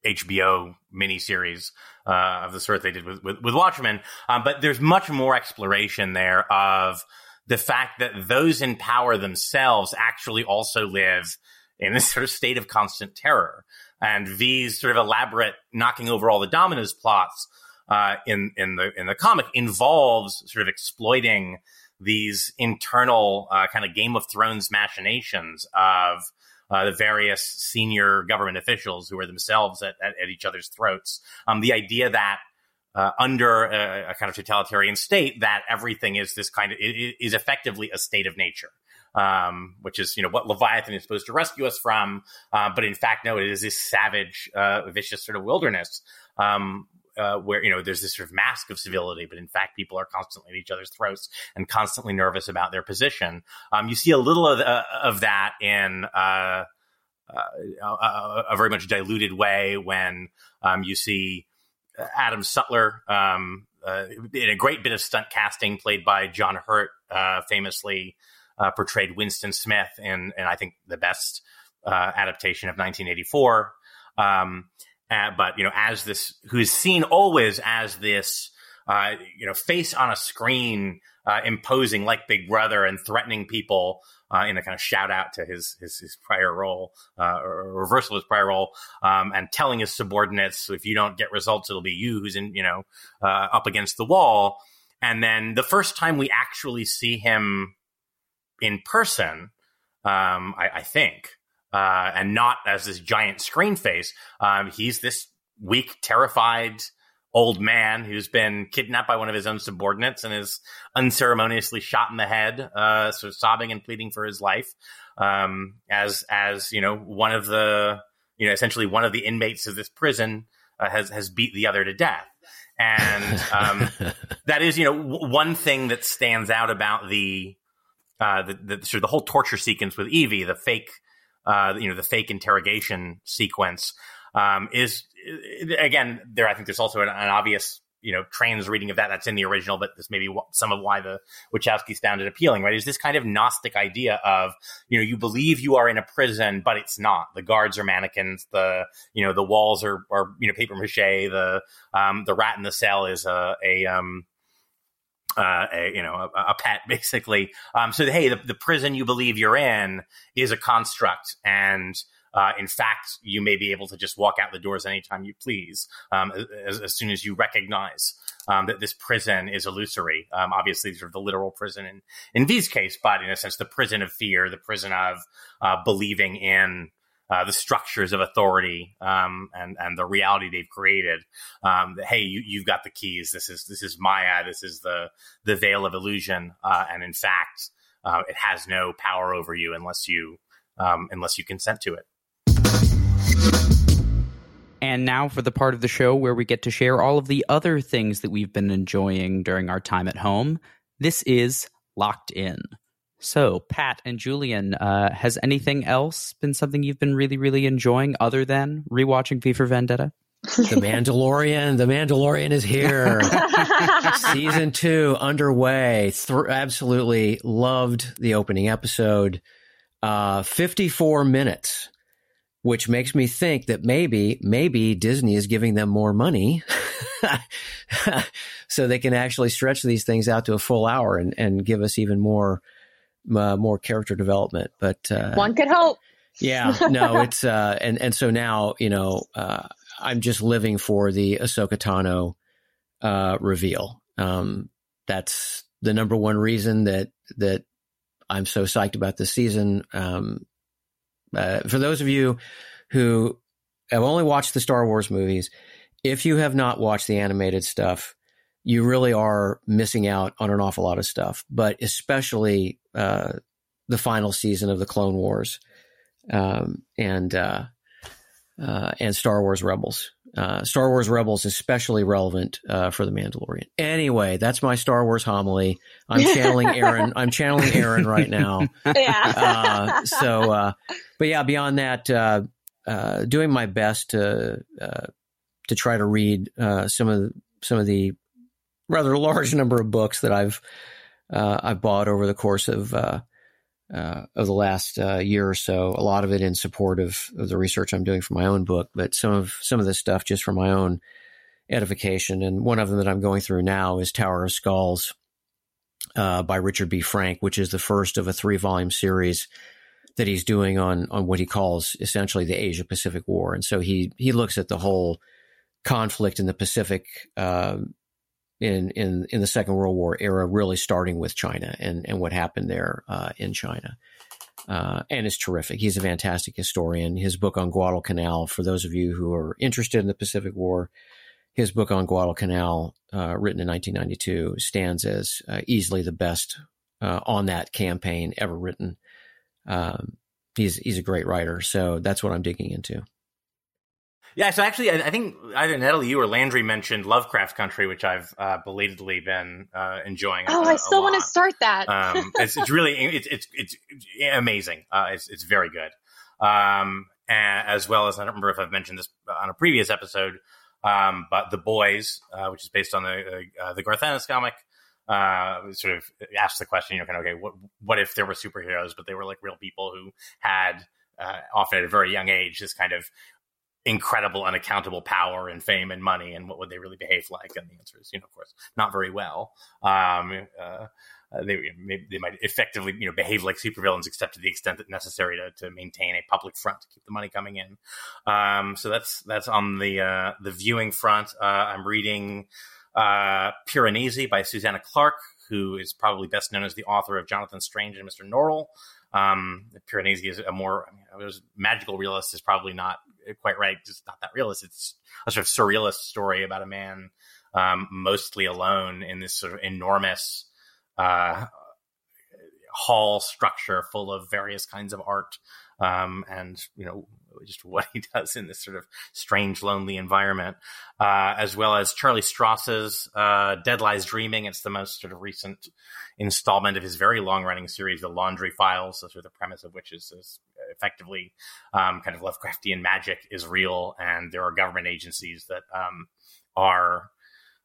HBO miniseries uh, of the sort they did with with, with Watchmen. Um, but there's much more exploration there of the fact that those in power themselves actually also live in this sort of state of constant terror. And V's sort of elaborate knocking over all the dominoes plots uh, in in the in the comic involves sort of exploiting these internal uh, kind of Game of Thrones machinations of uh, the various senior government officials who are themselves at, at, at each other's throats. Um, the idea that uh, under a, a, kind of totalitarian state that everything is this kind of is effectively a state of nature. Um, which is, you know, what Leviathan is supposed to rescue us from. Uh, but in fact, no, it is this savage, uh, vicious sort of wilderness, um, uh, where, you know, there's this sort of mask of civility, but in fact, people are constantly at each other's throats and constantly nervous about their position. Um, you see a little of, uh, of that in, uh, a, a, very much diluted way when um, you see Adam Sutler um, uh, in a great bit of stunt casting, played by John Hurt, uh, famously uh, portrayed Winston Smith in, in I think the best uh, adaptation of 1984. Uh, but you know, as this, who is seen always as this, uh, you know, face on a screen, imposing like Big Brother and threatening people uh, in a kind of shout out to his his, his prior role uh, or reversal of his prior role, um, and telling his subordinates, if you don't get results, it'll be you who's in you know uh, up against the wall. And then the first time we actually see him in person, um, I, I, think, uh, and not as this giant screen face, um, he's this weak, terrified old man who's been kidnapped by one of his own subordinates and is unceremoniously shot in the head, uh, sort of sobbing and pleading for his life, um, as as you know one of the you know essentially one of the inmates of this prison uh, has has beat the other to death. And um, that is, you know, w- one thing that stands out about the uh, the, the sort of the whole torture sequence with Evey, the fake, uh, you know, the fake interrogation sequence, um, is again there. I think there's also an, an obvious you know trans reading of that that's in the original, but this may be some of why the Wachowskis found it appealing, right? Is this kind of Gnostic idea of you know you believe you are in a prison, but it's not. The guards are mannequins. The you know the walls are are you know paper mache. The um, the rat in the cell is a a um, uh, a, you know, a, a pet basically. Um, so hey, the, the prison you believe you're in is a construct, and uh, in fact, you may be able to just walk out the doors anytime you please, um, as, as, soon as you recognize um, that this prison is illusory. Um, obviously, sort of the literal prison in in V's case, but in a sense, the prison of fear, the prison of uh, believing in uh, the structures of authority um, and and the reality they've created. Um, that, hey, you, have got the keys. This is this is Maya. This is the the veil of illusion. Uh, and in fact, uh, it has no power over you unless you um, unless you consent to it. And now for the part of the show where we get to share all of the other things that we've been enjoying during our time at home. This is Locked In. So, Pat and Julian, uh, has anything else been something you've been really, really enjoying other than rewatching V for Vendetta? The Mandalorian. The Mandalorian is here. Season two underway. Th- absolutely loved the opening episode. Uh, 54 minutes, which makes me think that maybe, maybe Disney is giving them more money so they can actually stretch these things out to a full hour and, and give us even more uh, more character development. But uh, one could hope. yeah, no, it's uh, and and so now you know uh, I'm just living for the Ahsoka Tano uh, reveal. Um, that's the number one reason that that I'm so psyched about this season. Um, uh, for those of you who have only watched the Star Wars movies, if you have not watched the animated stuff, you really are missing out on an awful lot of stuff, but especially uh, the final season of the Clone Wars um, and uh, uh, and Star Wars Rebels. Uh, Star Wars Rebels especially relevant uh, for the Mandalorian. Anyway, that's my Star Wars homily. I'm channeling Aaron. I'm channeling Aaron right now. Yeah. Uh, so, but yeah, beyond that, doing my best to to try to read some of some of the rather large number of books that I've uh, I've bought over the course of uh, uh, of the last uh, year or so. A lot of it in support of, of, the research I'm doing for my own book, but some of some of this stuff just for my own edification. And one of them that I'm going through now is Tower of Skulls uh, by Richard B. Frank, which is the first of a three volume series that he's doing on on what he calls essentially the Asia Pacific War. And so he he looks at the whole conflict in the Pacific uh, in in in the Second World War era, really starting with China and and what happened there uh, in China. Uh, and is terrific. He's a fantastic historian. His book on Guadalcanal, for those of you who are interested in the Pacific War, his book on Guadalcanal, uh, written in 1992, stands as uh, easily the best uh, on that campaign ever written. Um, he's he's a great writer, so that's what I'm digging into. Yeah, so actually, I, I, think either Natalie, you or Landry mentioned Lovecraft Country, which I've uh, belatedly been uh, enjoying. Oh, a, I still want to start that. um, it's, it's, really it's, it's it's amazing. Uh, it's it's very good. Um, as well as I don't remember if I've mentioned this on a previous episode, um, but The Boys, uh, which is based on the uh, the Garth Ennis comic, uh, sort of asks the question, you know, kind of okay, what what if there were superheroes, but they were like real people who had uh, often at a very young age this kind of incredible unaccountable power and fame and money and what would they really behave like? And the answer is you know of course not very well. Um, uh, they they might effectively you know behave like supervillains except to the extent that necessary to, to maintain a public front to keep the money coming in. Um, so that's that's on the uh, the viewing front. Uh, I'm reading uh, Piranesi by Susanna Clarke who is probably best known as the author of Jonathan Strange and Mr. Norrell um, Piranesi is a more I mean, magical realist is probably not quite right. It's not that realist. It's a sort of surrealist story about a man um, mostly alone in this sort of enormous, uh, hall structure full of various kinds of art um, and you know just what he does in this sort of strange, lonely environment, uh, as well as Charlie Stross's uh, Dead Lies Dreaming. It's the most sort of recent installment of his very long running series, The Laundry Files, sort of the premise of which is, is effectively um, kind of Lovecraftian magic is real, and there are government agencies that um, are.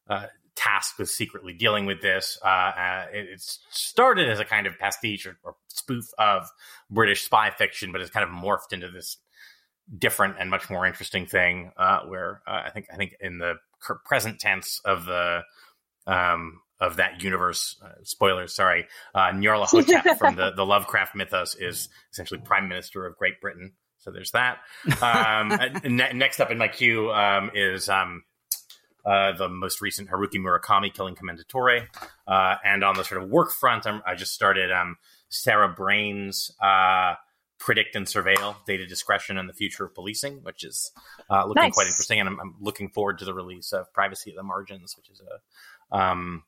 Uh, tasked with secretly dealing with this. Uh, uh, it, it, started as a kind of pastiche or, or, spoof of British spy fiction, but it's kind of morphed into this different and much more interesting thing. Uh, where uh, I think I think in the present tense of the um, of that universe, uh, spoilers, sorry, uh, Nyarlathotep from the, the Lovecraft mythos is essentially Prime Minister of Great Britain. So there's that. Um, ne- next up in my queue um, is um, uh, the most recent Haruki Murakami killing Commendatore. Uh, and on the sort of work front, I'm, i just started um, Sarah Brayne's uh, Predict and Surveil Data Discretion and the Future of Policing, which is uh, looking nice. quite interesting. And I'm, I'm, looking forward to the release of Privacy at the Margins, which is a um,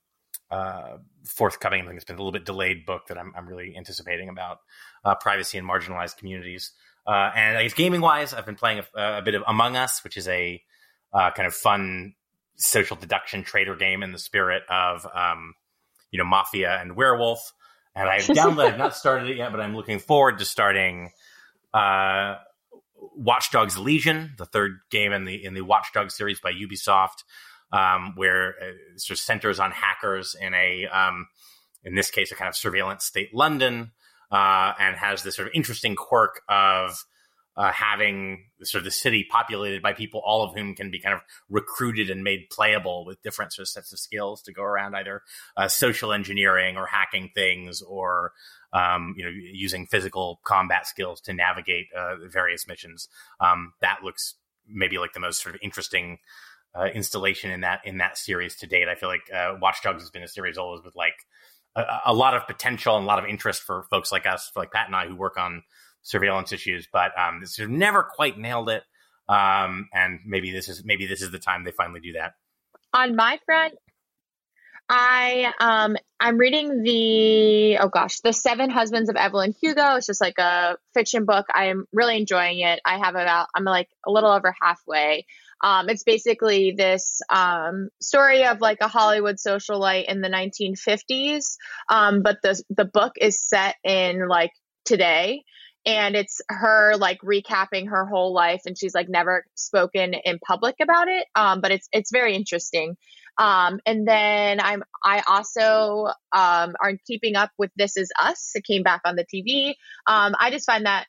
uh, forthcoming, I think it's been a little bit delayed book that I'm, I'm really anticipating about privacy in marginalized communities. and I guess gaming wise, I've been playing a, a, bit of Among Us, which is a uh, kind of fun social deduction trader game in the spirit of um, you know mafia and werewolf and i've downloaded i've not started it yet but i'm looking forward to starting uh, watchdogs legion the third game in the in the watchdog series by ubisoft um, where it sort of centers on hackers in a um, in this case a kind of surveillance state london uh, and has this sort of interesting quirk of uh, having sort of the city populated by people, all of whom can be kind of recruited and made playable with different sort of sets of skills to go around either uh, social engineering or hacking things or um, you know using physical combat skills to navigate uh, various missions. Um, that looks maybe like the most sort of interesting. Uh, installation in that in that series to date, I feel like uh, Watch Dogs has been a series always with like a, a lot of potential and a lot of interest for folks like us, like Pat and I, who work on surveillance issues, but um, this has never quite nailed it. Um, and maybe this is maybe this is the time they finally do that. On my front, I um I'm reading the oh gosh the Seven Husbands of Evelyn Hugo. It's just like a fiction book. I am really enjoying it. I have about I'm like a little over halfway. Um, it's basically this um, story of like a Hollywood socialite in the 1950s, um, but the the book is set in like today and it's her like recapping her whole life and she's like never spoken in public about it um, but it's it's very interesting. Um, and then i'm i also um, are keeping up with this is us it came back on the tv um, i just find that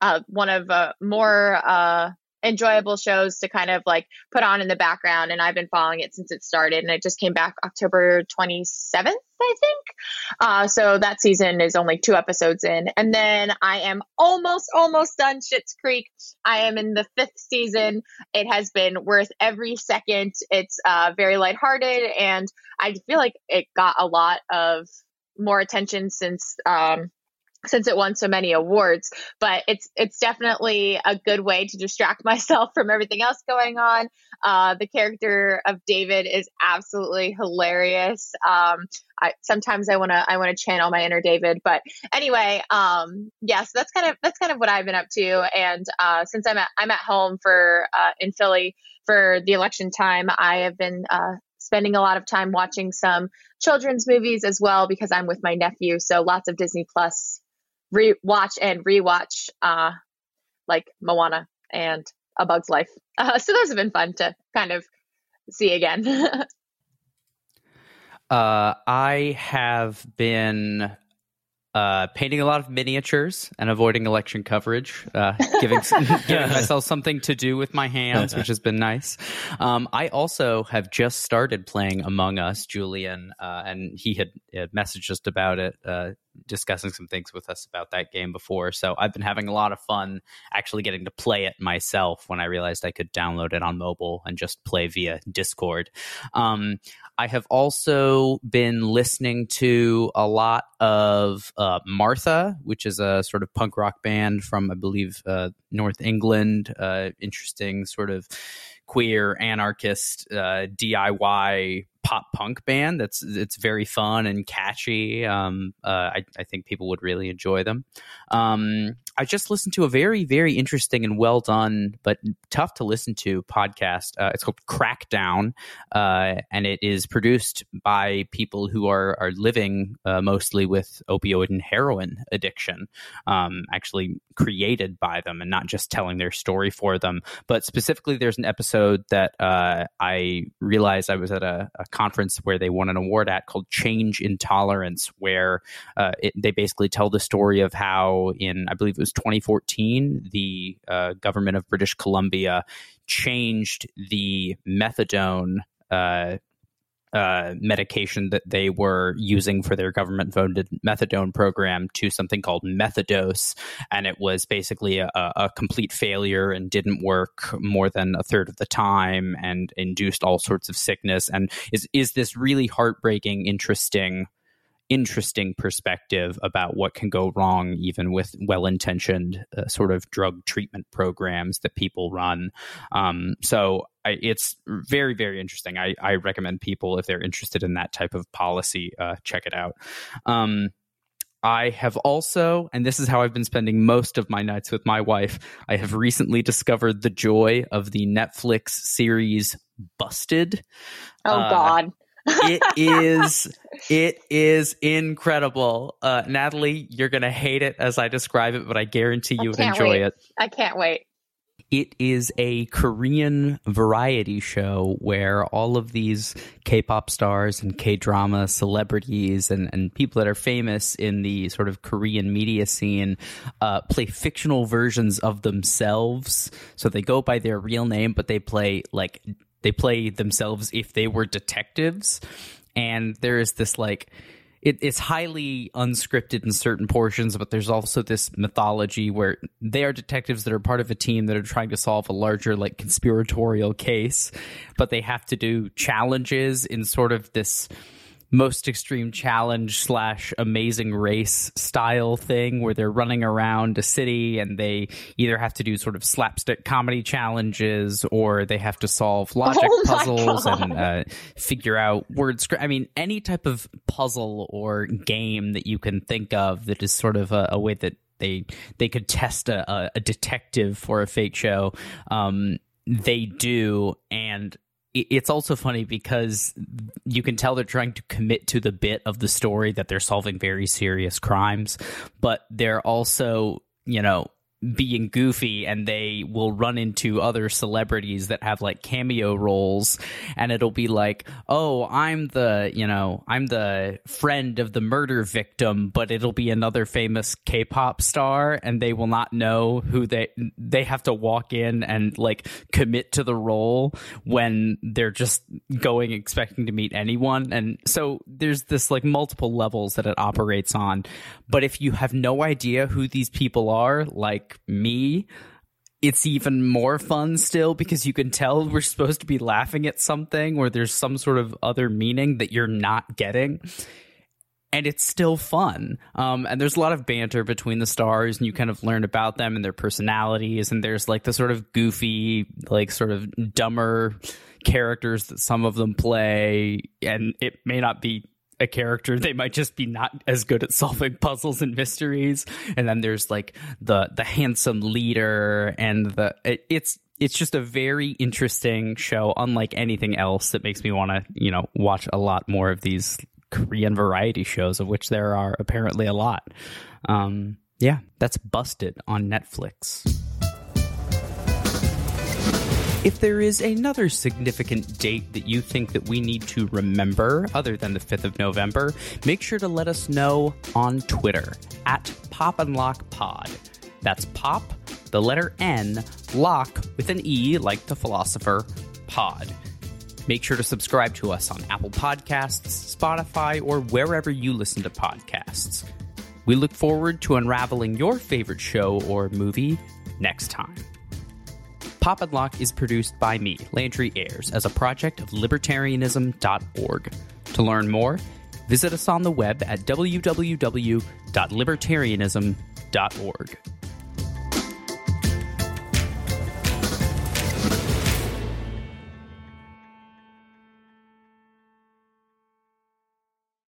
uh, one of uh, more uh, enjoyable shows to kind of like put on in the background and I've been following it since it started and it just came back October 27th I think. Uh, so that season is only two episodes in. And then I am almost almost done Schitt's Creek. I am in the fifth season. It has been worth every second. It's uh, very lighthearted and I feel like it got a lot of more attention since um, since it won so many awards but it's it's definitely a good way to distract myself from everything else going on uh, the character of david is absolutely hilarious um, I, sometimes i want to i want to channel my inner david but anyway um, yes yeah, so that's kind of that's kind of what i've been up to and uh, since i'm at i'm at home for uh, in philly for the election time i have been uh, spending a lot of time watching some children's movies as well because I'm with my nephew. So lots of Disney Plus re-watch and rewatch uh, like Moana and A Bug's Life. Uh, so those have been fun to kind of see again. uh, I have been uh, painting a lot of miniatures and avoiding election coverage, uh, giving giving myself something to do with my hands, which has been nice. Um, I also have just started playing Among Us, Julian, uh, and he had, had, messaged us about it, uh, discussing some things with us about that game before. So I've been having a lot of fun actually getting to play it myself when I realized I could download it on mobile and just play via Discord. Um, I have also been listening to a lot of uh, Martha, which is a sort of punk rock band from, I believe, uh, North England. Uh, interesting sort of queer anarchist uh, DIY pop punk band that's it's very fun and catchy. Um, uh, I, I, think people would really enjoy them. Um, I just listened to a very very interesting and well done but tough to listen to podcast. Uh, it's called Crackdown, uh, and it is produced by people who are are living uh, mostly with opioid and heroin addiction. Um, actually created by them and not just telling their story for them. But specifically, there's an episode that uh, I realized I was at a, a conference where they won an award at called Change Intolerance, where uh, it, they basically tell the story of how, in I believe it was 2014, the uh, government of British Columbia changed the methadone uh, uh, medication that they were using for their government funded methadone program to something called methadose. And it was basically a, a, complete failure and didn't work more than a third of the time and induced all sorts of sickness. And is, is this really heartbreaking, interesting interesting perspective about what can go wrong, even with well intentioned uh, sort of drug treatment programs that people run. Um, so I, it's very, very interesting. I, I, recommend people, if they're interested in that type of policy, uh, check it out. Um, I have also, and this is how I've been spending most of my nights with my wife, I have recently discovered the joy of the Netflix series Busted. Oh, uh, God it is it is incredible. Uh, Natalie, you're gonna hate it as I describe it, but I guarantee you would enjoy wait. it. I can't wait. It is a Korean variety show where all of these K-pop stars and K-drama celebrities and, and people that are famous in the sort of Korean media scene uh, play fictional versions of themselves. So they go by their real name, but they play like they play themselves if they were detectives. And there is this like it, it's highly unscripted in certain portions, but there's also this mythology where they are detectives that are part of a team that are trying to solve a larger, like, conspiratorial case, but they have to do challenges in sort of this most extreme challenge slash amazing race style thing where they're running around a city and they either have to do sort of slapstick comedy challenges or they have to solve logic oh puzzles God. and uh, figure out words. I mean, any type of puzzle or game that you can think of that is sort of a, a way that they they could test a, a, detective for a fake show. Um, they do, and it's also funny because you can tell they're trying to commit to the bit of the story that they're solving very serious crimes, but they're also, you know, being goofy and they will run into other celebrities that have like cameo roles and it'll be like oh i'm the you know i'm the friend of the murder victim but it'll be another famous k-pop star and they will not know who they they have to walk in and like commit to the role when they're just going expecting to meet anyone. And so there's this like multiple levels that it operates on. But if you have no idea who these people are like me, it's even more fun still because you can tell we're supposed to be laughing at something or there's some sort of other meaning that you're not getting. And it's still fun. Um, and there's a lot of banter between the stars, and you kind of learn about them and their personalities. And there's like the sort of goofy, like sort of dumber characters that some of them play. And it may not be a character they might just be not as good at solving puzzles and mysteries. And then there's like the the handsome leader and the it, it's it's just a very interesting show unlike anything else that makes me want to you know watch a lot more of these korean variety shows of which there are apparently a lot. Um yeah that's busted on netflix if there is another significant date that you think that we need to remember other than the 5th of November, make sure to let us know on Twitter at Pop and Locke Pod. That's pop, the letter N, lock with an E like the philosopher, pod. Make sure to subscribe to us on Apple Podcasts, Spotify, or wherever you listen to podcasts. We look forward to unraveling your favorite show or movie next time. Pop and Locke is produced by me, Landry Ayres, as a project of libertarianism.org. To learn more, visit us on the web at www.libertarianism.org.